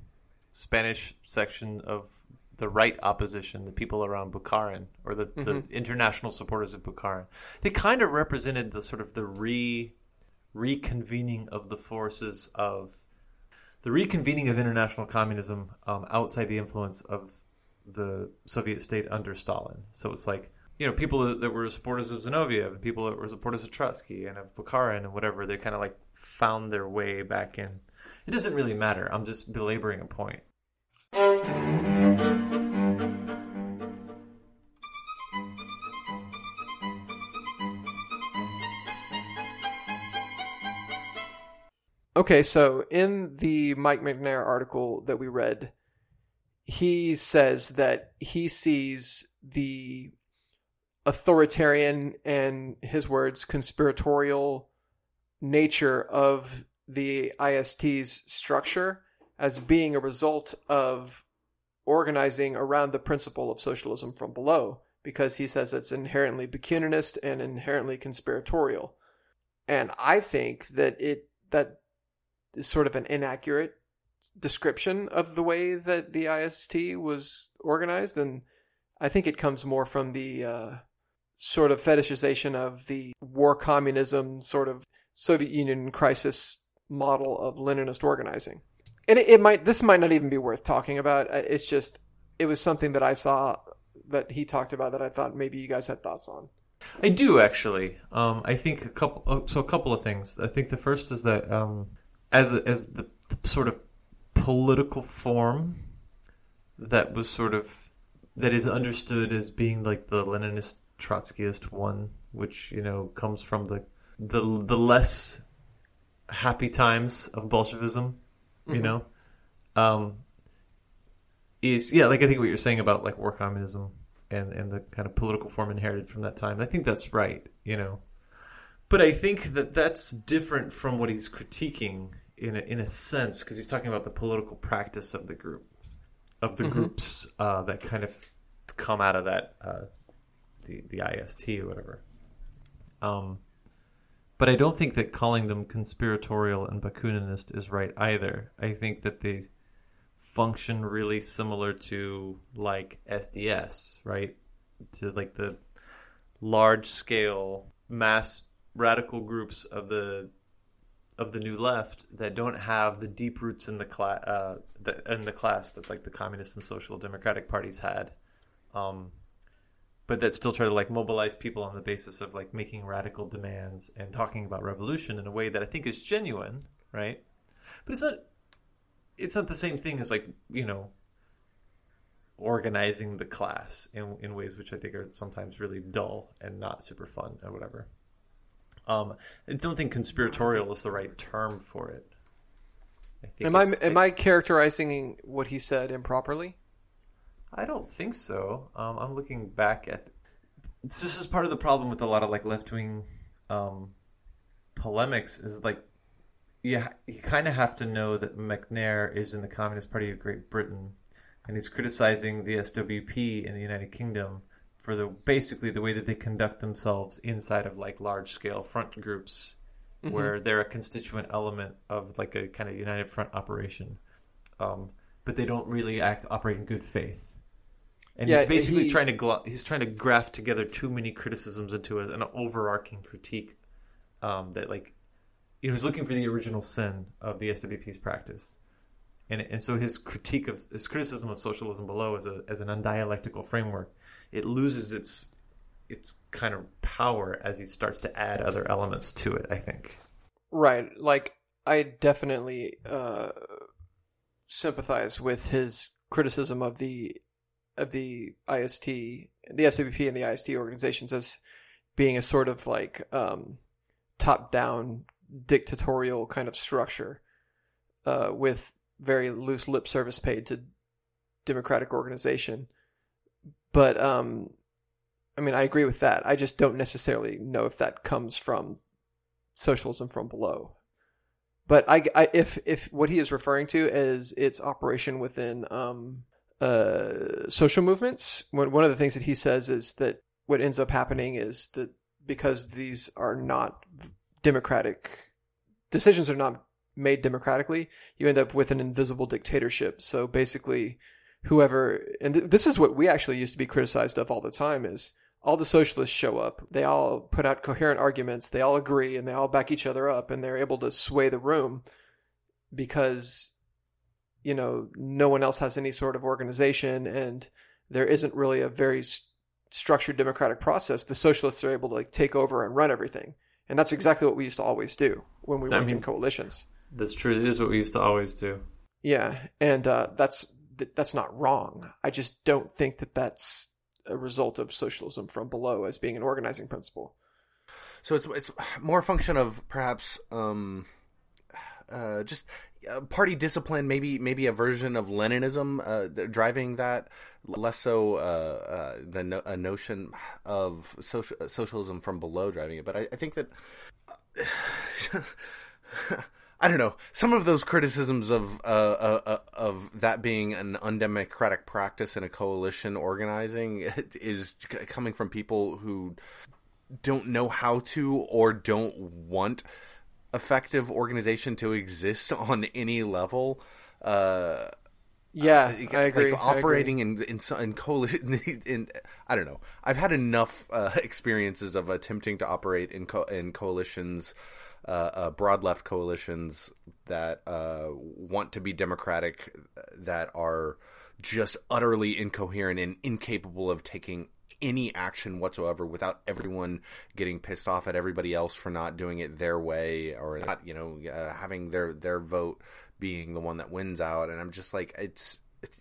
Spanish section of the right opposition, the people around Bukharin, or the, the international supporters of Bukharin. They kind of represented the sort of the re reconvening of the forces of the reconvening of international communism um, outside the influence of the Soviet state under Stalin. So it's like you know people that, that were supporters of Zinoviev, and people that were supporters of Trotsky and of Bukharin and whatever. They kind of like found their way back in. It doesn't really matter. I'm just belaboring a point. Okay, so in the Mike McNair article that we read, he says that he sees the authoritarian and his words conspiratorial nature of the IST's structure as being a result of organizing around the principle of socialism from below because he says it's inherently Bakuninist and inherently conspiratorial. And I think that it that sort of an inaccurate description of the way that the IST was organized, and I think it comes more from the uh, sort of fetishization of the war communism, sort of Soviet Union crisis model of Leninist organizing. And it, it might this might not even be worth talking about. It's just it was something that I saw that he talked about that I thought maybe you guys had thoughts on. I do actually. Um, I think a couple. oh, So a couple of things. I think the first is that um, as a, as the, the sort of political form that was sort of that is understood as being like the Leninist Trotskyist one, which you know comes from the the the less happy times of Bolshevism. You know, um, is yeah, like I think what you're saying about like war communism and and the kind of political form inherited from that time. I think that's right, you know. But I think that that's different from what he's critiquing in a, in a sense because he's talking about the political practice of the group, of the groups uh, that kind of come out of that uh, the the IST or whatever. Um, but I don't think that calling them conspiratorial and Bakuninist is right either. I think that they function really similar to like SDS, right? To like the large scale mass radical groups of the of the new left that don't have the deep roots in the class uh, in the class that like the communist and social democratic parties had, um, but that still try to like mobilize people on the basis of like making radical demands and talking about revolution in a way that I think is genuine, right? But it's not it's not the same thing as like you know organizing the class in in ways which I think are sometimes really dull and not super fun or whatever. Um, I don't think conspiratorial is the right term for it. I think am I am I characterizing what he said improperly? I don't think so. Um, I'm looking back at this is part of the problem with a lot of like left wing um, polemics is like yeah, you kind of have to know that McNair is in the Communist Party of Great Britain, and he's criticizing the SWP in the United Kingdom for the basically the way that they conduct themselves inside of like large scale front groups, mm-hmm. where they're a constituent element of like a kind of united front operation, um, but they don't really act operate in good faith. And yeah, he's basically he... trying to gl- he's trying to graft together too many criticisms into a, an overarching critique um, that like he was looking for the original sin of the SWP's practice. And, and so his critique of his criticism of socialism below as a as an undialectical framework, it loses its its kind of power as he starts to add other elements to it. I think. Right. Like I definitely uh, sympathize with his criticism of the of the IST, the SWP, and the IST organizations as being a sort of like um, top down dictatorial kind of structure uh, with very loose lip service paid to democratic organization. But um, I mean, I agree with that. I just don't necessarily know if that comes from socialism from below. But I, I if if what he is referring to is its operation within um, uh, social movements, one of the things that he says is that what ends up happening is that because these are not democratic decisions are not made democratically, you end up with an invisible dictatorship. So basically, whoever and th- this is what we actually used to be criticized of all the time is all the socialists show up. They all put out coherent arguments. They all agree and they all back each other up and they're able to sway the room because you know no one else has any sort of organization and there isn't really a very st- structured democratic process. The socialists are able to like take over and run everything. And that's exactly what we used to always do when we worked mean, in coalitions. That's true. It is what we used to always do. Yeah, and uh, that's that's not wrong. I just don't think that that's a result of socialism from below as being an organizing principle. So it's it's more a function of perhaps um, uh, just uh, party discipline, maybe maybe a version of Leninism uh, driving that, less so uh, uh the no, a notion of social, socialism from below driving it. But I, I think that I don't know some of those criticisms of uh, of that being an undemocratic practice in a coalition organizing is coming from people who don't know how to or don't want effective organization to exist on any level. Uh, yeah, uh, I agree. Like operating agree. in in in coalition. In, I don't know. I've had enough uh, experiences of attempting to operate in co- in coalitions, uh, uh broad left coalitions that uh, want to be democratic, that are just utterly incoherent and incapable of taking any action whatsoever without everyone getting pissed off at everybody else for not doing it their way or not, you know, uh, having their their vote being the one that wins out. And I'm just like, it's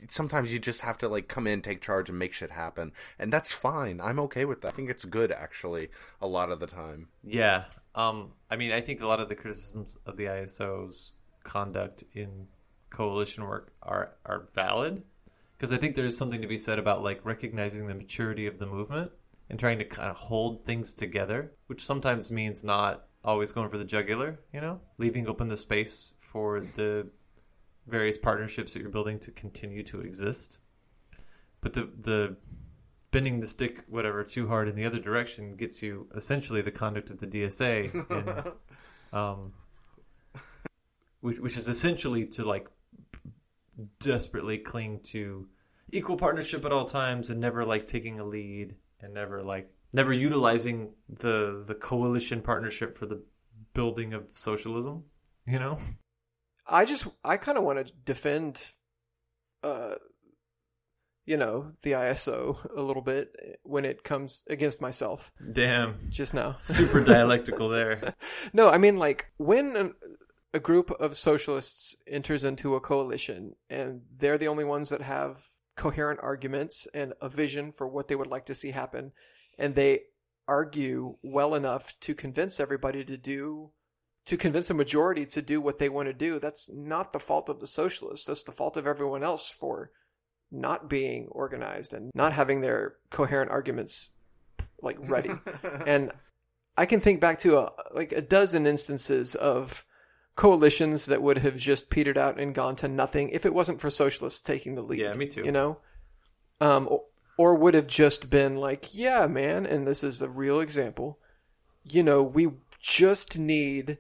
sometimes you just have to like come in, take charge, and make shit happen, and that's fine. I'm okay with that. I think it's good actually a lot of the time. Yeah, um, I mean, I think a lot of the criticisms of the ISO's conduct in coalition work are are valid because I think there's something to be said about like recognizing the maturity of the movement and trying to kind of hold things together, which sometimes means not always going for the jugular, you know, leaving open the space for the various partnerships that you're building to continue to exist. But the the bending the stick whatever too hard in the other direction gets you essentially the conduct of the DSA, and, um, which which is essentially to like desperately cling to equal partnership at all times and never like taking a lead and never like never utilizing the the coalition partnership for the building of socialism you know? I just I kind of want to defend, uh, you know, the ISO a little bit when it comes against myself. damn. Just now, super dialectical there. No, I mean like when an, a group of socialists enters into a coalition and they're the only ones that have coherent arguments and a vision for what they would like to see happen, and they argue well enough to convince everybody to do to convince a majority to do what they want to do that's not the fault of the socialists. That's the fault of everyone else for not being organized and not having their coherent arguments like ready. And i can think back to a, like a dozen instances of coalitions that would have just petered out and gone to nothing if it wasn't for socialists taking the lead Yeah, me too. you know? Um or, or would have just been like yeah man and this is a real example. You know we just need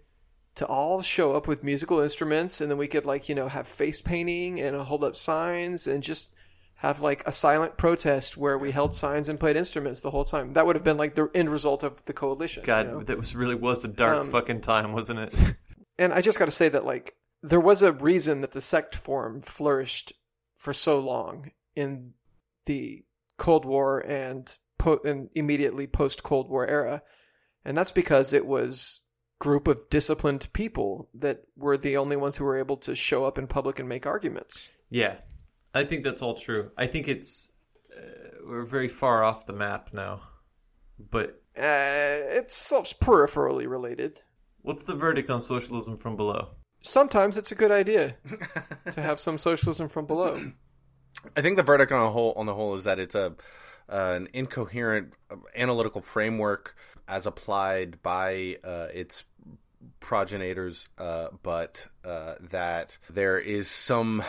to all show up with musical instruments and then we could like you know have face painting and hold up signs and just have like a silent protest where we held signs and played instruments the whole time that would have been like the end result of the coalition god you know? that was really was a dark Um, fucking time wasn't it and i just got to say that like there was a reason that the sect form flourished for so long in the cold war and, po- and immediately post cold war era and that's because it was group of disciplined people that were the only ones who were able to show up in public and make arguments. Yeah, I think that's all true. I think it's uh, we're very far off the map now. But Uh, it's it's peripherally related. what's the verdict on socialism from below? Sometimes it's a good idea to have some socialism from below. I think the verdict on the whole on the whole is that it's a uh, an incoherent uh, analytical framework as applied by uh, its progenitors, uh, but uh, that there is some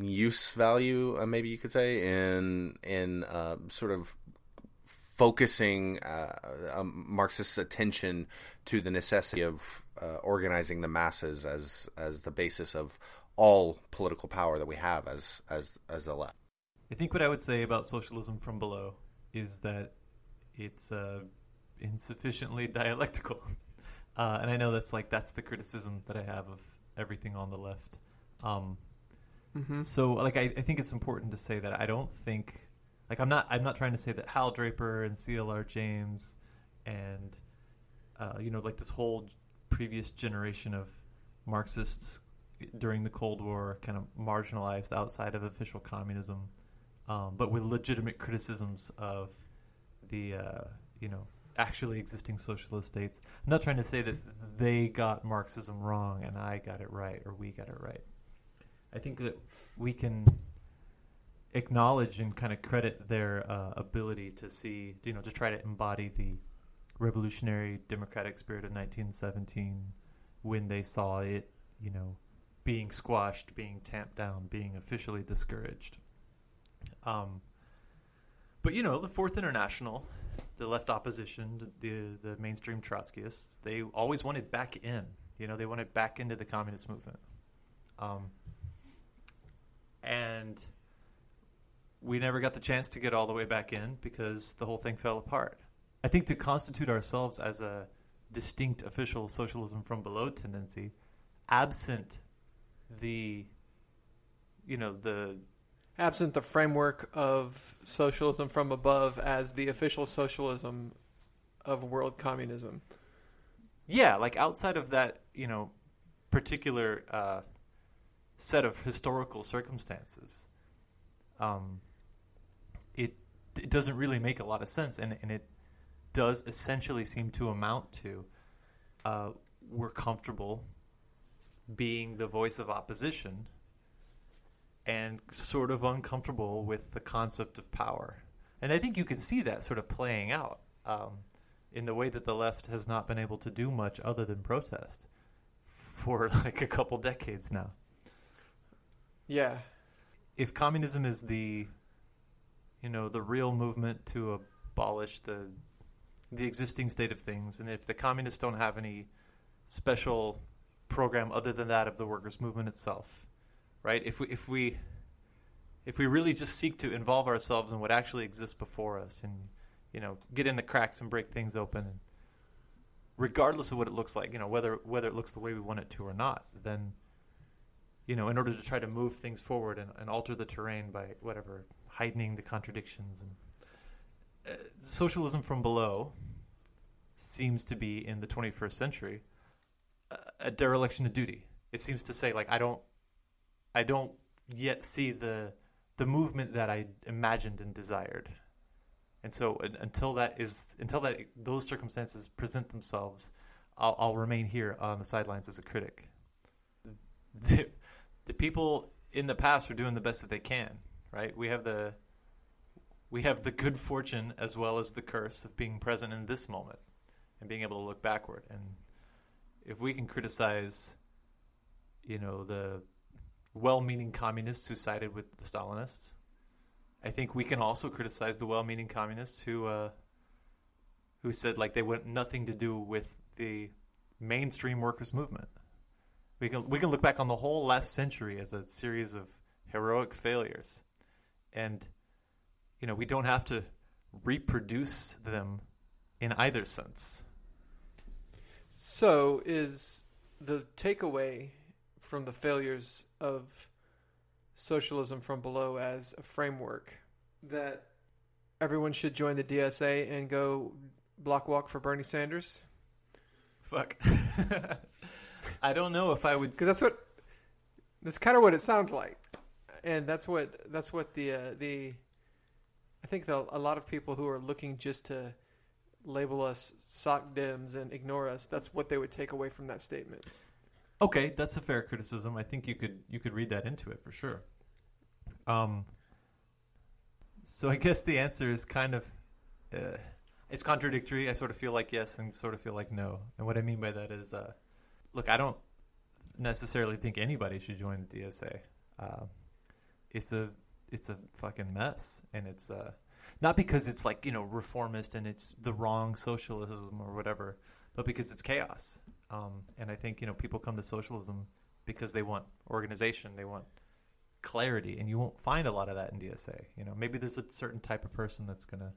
use value, uh, maybe you could say, in in uh, sort of focusing uh, um, Marxist attention to the necessity of uh, organizing the masses as as the basis of all political power that we have as as as the left. I think what I would say about socialism from below is that it's uh, insufficiently dialectical. Uh, and I know that's like that's the criticism that I have of everything on the left. Um, So like I, I think it's important to say that I don't think like I'm not I'm not trying to say that Hal Draper and C.L.R. James and uh, you know like this whole previous generation of Marxists during the Cold War kind of marginalized outside of official communism, um, but with legitimate criticisms of the uh, you know actually existing socialist states. I'm not trying to say that they got Marxism wrong and I got it right or we got it right. I think that we can acknowledge and kind of credit their uh, ability to see, you know, to try to embody the revolutionary democratic spirit of 1917 when they saw it, you know, being squashed, being tamped down, being officially discouraged. Um, but you know, the Fourth International, the left opposition, the the mainstream Trotskyists, they always wanted back in. You know, they wanted back into the communist movement. Um, and we never got the chance to get all the way back in because the whole thing fell apart. I think to constitute ourselves as a distinct official socialism from below tendency, absent the, you know, the Absent the framework of socialism from above as the official socialism of world communism. yeah, like outside of that, you know, particular uh, set of historical circumstances, um, it it doesn't really make a lot of sense, and and it does essentially seem to amount to uh, we're comfortable being the voice of opposition and sort of uncomfortable with the concept of power. And I think you can see that sort of playing out um, in the way that the left has not been able to do much other than protest for like a couple decades now. Yeah. If communism is the, you know, the real movement to abolish the the existing state of things, and if the communists don't have any special program other than that of the workers' movement itself, right? If we if we if we really just seek to involve ourselves in what actually exists before us, and you know, get in the cracks and break things open, and regardless of what it looks like, you know, whether whether it looks the way we want it to or not, then you know, in order to try to move things forward and, and alter the terrain by whatever heightening the contradictions and uh, socialism from below seems to be in the 21st century a, a dereliction of duty. It seems to say like I don't I don't yet see the the movement that I imagined and desired. And so until that is until that those circumstances present themselves, I'll, I'll remain here on the sidelines as a critic. The, people in the past are doing the best that they can, right? We have the we have the good fortune as well as the curse of being present in this moment and being able to look backward. And if we can criticize, you know, the well-meaning communists who sided with the Stalinists, I think we can also criticize the well-meaning communists who uh, who said like they want nothing to do with the mainstream workers' movement. We can we can look back on the whole last century as a series of heroic failures, and you know we don't have to reproduce them in either sense. So, is the takeaway from the failures of socialism from below as a framework that everyone should join the DSA and go block walk for Bernie Sanders? Fuck. I don't know if I would. Because that's what that's kind of what it sounds like, and that's what that's what the uh, the I think the, a lot of people who are looking just to label us sock dims and ignore us. That's what they would take away from that statement. Okay, that's a fair criticism. I think you could you could read that into it for sure. Um. So I guess the answer is kind of. Uh, it's contradictory. I sort of feel like yes and sort of feel like no. And what I mean by that is, uh, look, I don't necessarily think anybody should join the DSA. Uh, it's a it's a fucking mess, and it's uh, not because it's like you know reformist and it's the wrong socialism or whatever, but because it's chaos. Um, and I think you know people come to socialism because they want organization, they want clarity, and you won't find a lot of that in DSA. You know, maybe there's a certain type of person that's gonna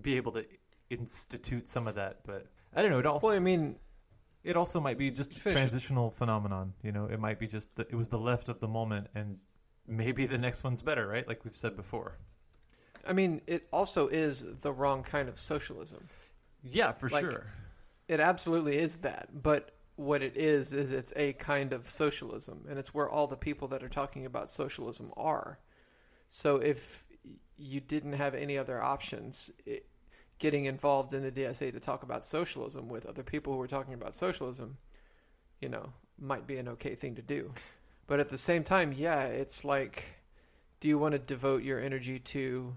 be able to institute some of that, but I don't know. It also, well, I mean, it also might be just a transitional phenomenon. You know, it might be just that it was the left of the moment, and maybe the next one's better, right? Like we've said before. I mean, it also is the wrong kind of socialism. Yeah, for Like, sure. It absolutely is that, but what it is is it's a kind of socialism, and it's where all the people that are talking about socialism are. So if you didn't have any other options, it, getting involved in the DSA to talk about socialism with other people who are talking about socialism, you know, might be an okay thing to do. But at the same time, yeah, it's like, do you want to devote your energy to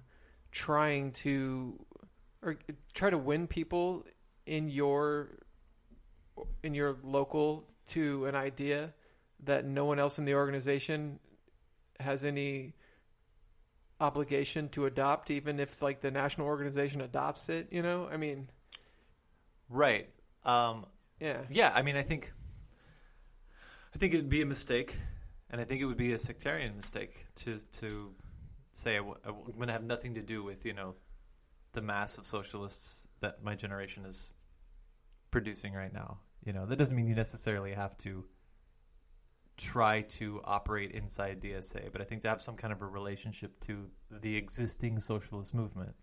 trying to or try to win people in your in your local to an idea that no one else in the organization has any obligation to adopt even if like the national organization adopts it you know i mean Right. Um, yeah yeah, I mean, I think, I think it'd be a mistake, and I think it would be a sectarian mistake to to say I w- I'm going to have nothing to do with you know the mass of socialists that my generation is producing right now. You know, that doesn't mean you necessarily have to try to operate inside DSA, but I think to have some kind of a relationship to the existing socialist movement.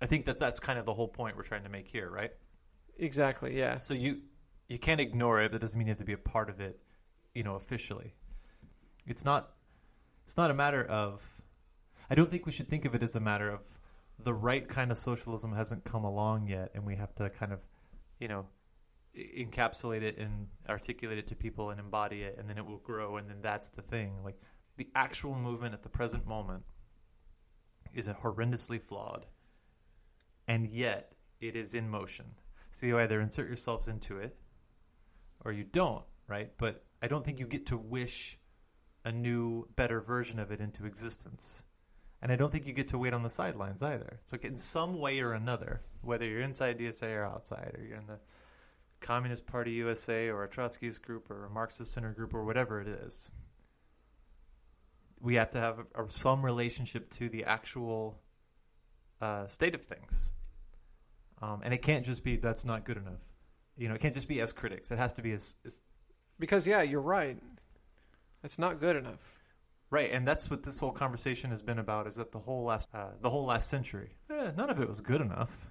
I think that that's kind of the whole point we're trying to make here, right? exactly yeah So you you can't ignore it. But that doesn't mean you have to be a part of it, you know, officially. It's not it's not a matter of. I don't think we should think of it as a matter of the right kind of socialism hasn't come along yet, and we have to kind of, you know, encapsulate it and articulate it to people and embody it, and then it will grow, and then that's the thing. Like the actual movement at the present moment is horrendously flawed, and yet it is in motion. So you either insert yourselves into it or you don't, right? But I don't think you get to wish a new, better version of it into existence. And I don't think you get to wait on the sidelines either. So in some way or another, whether you're inside DSA or outside, or you're in the Communist Party USA or a Trotskyist group or a Marxist Center group or whatever it is, we have to have a, some relationship to the actual uh, state of things, um, and it can't just be that's not good enough. You know, it can't just be as critics. It has to be as, as Because yeah, you're right. It's not good enough. right, and that's what this whole conversation has been about. Is that the whole last uh, the whole last century? Eh, none of it was good enough.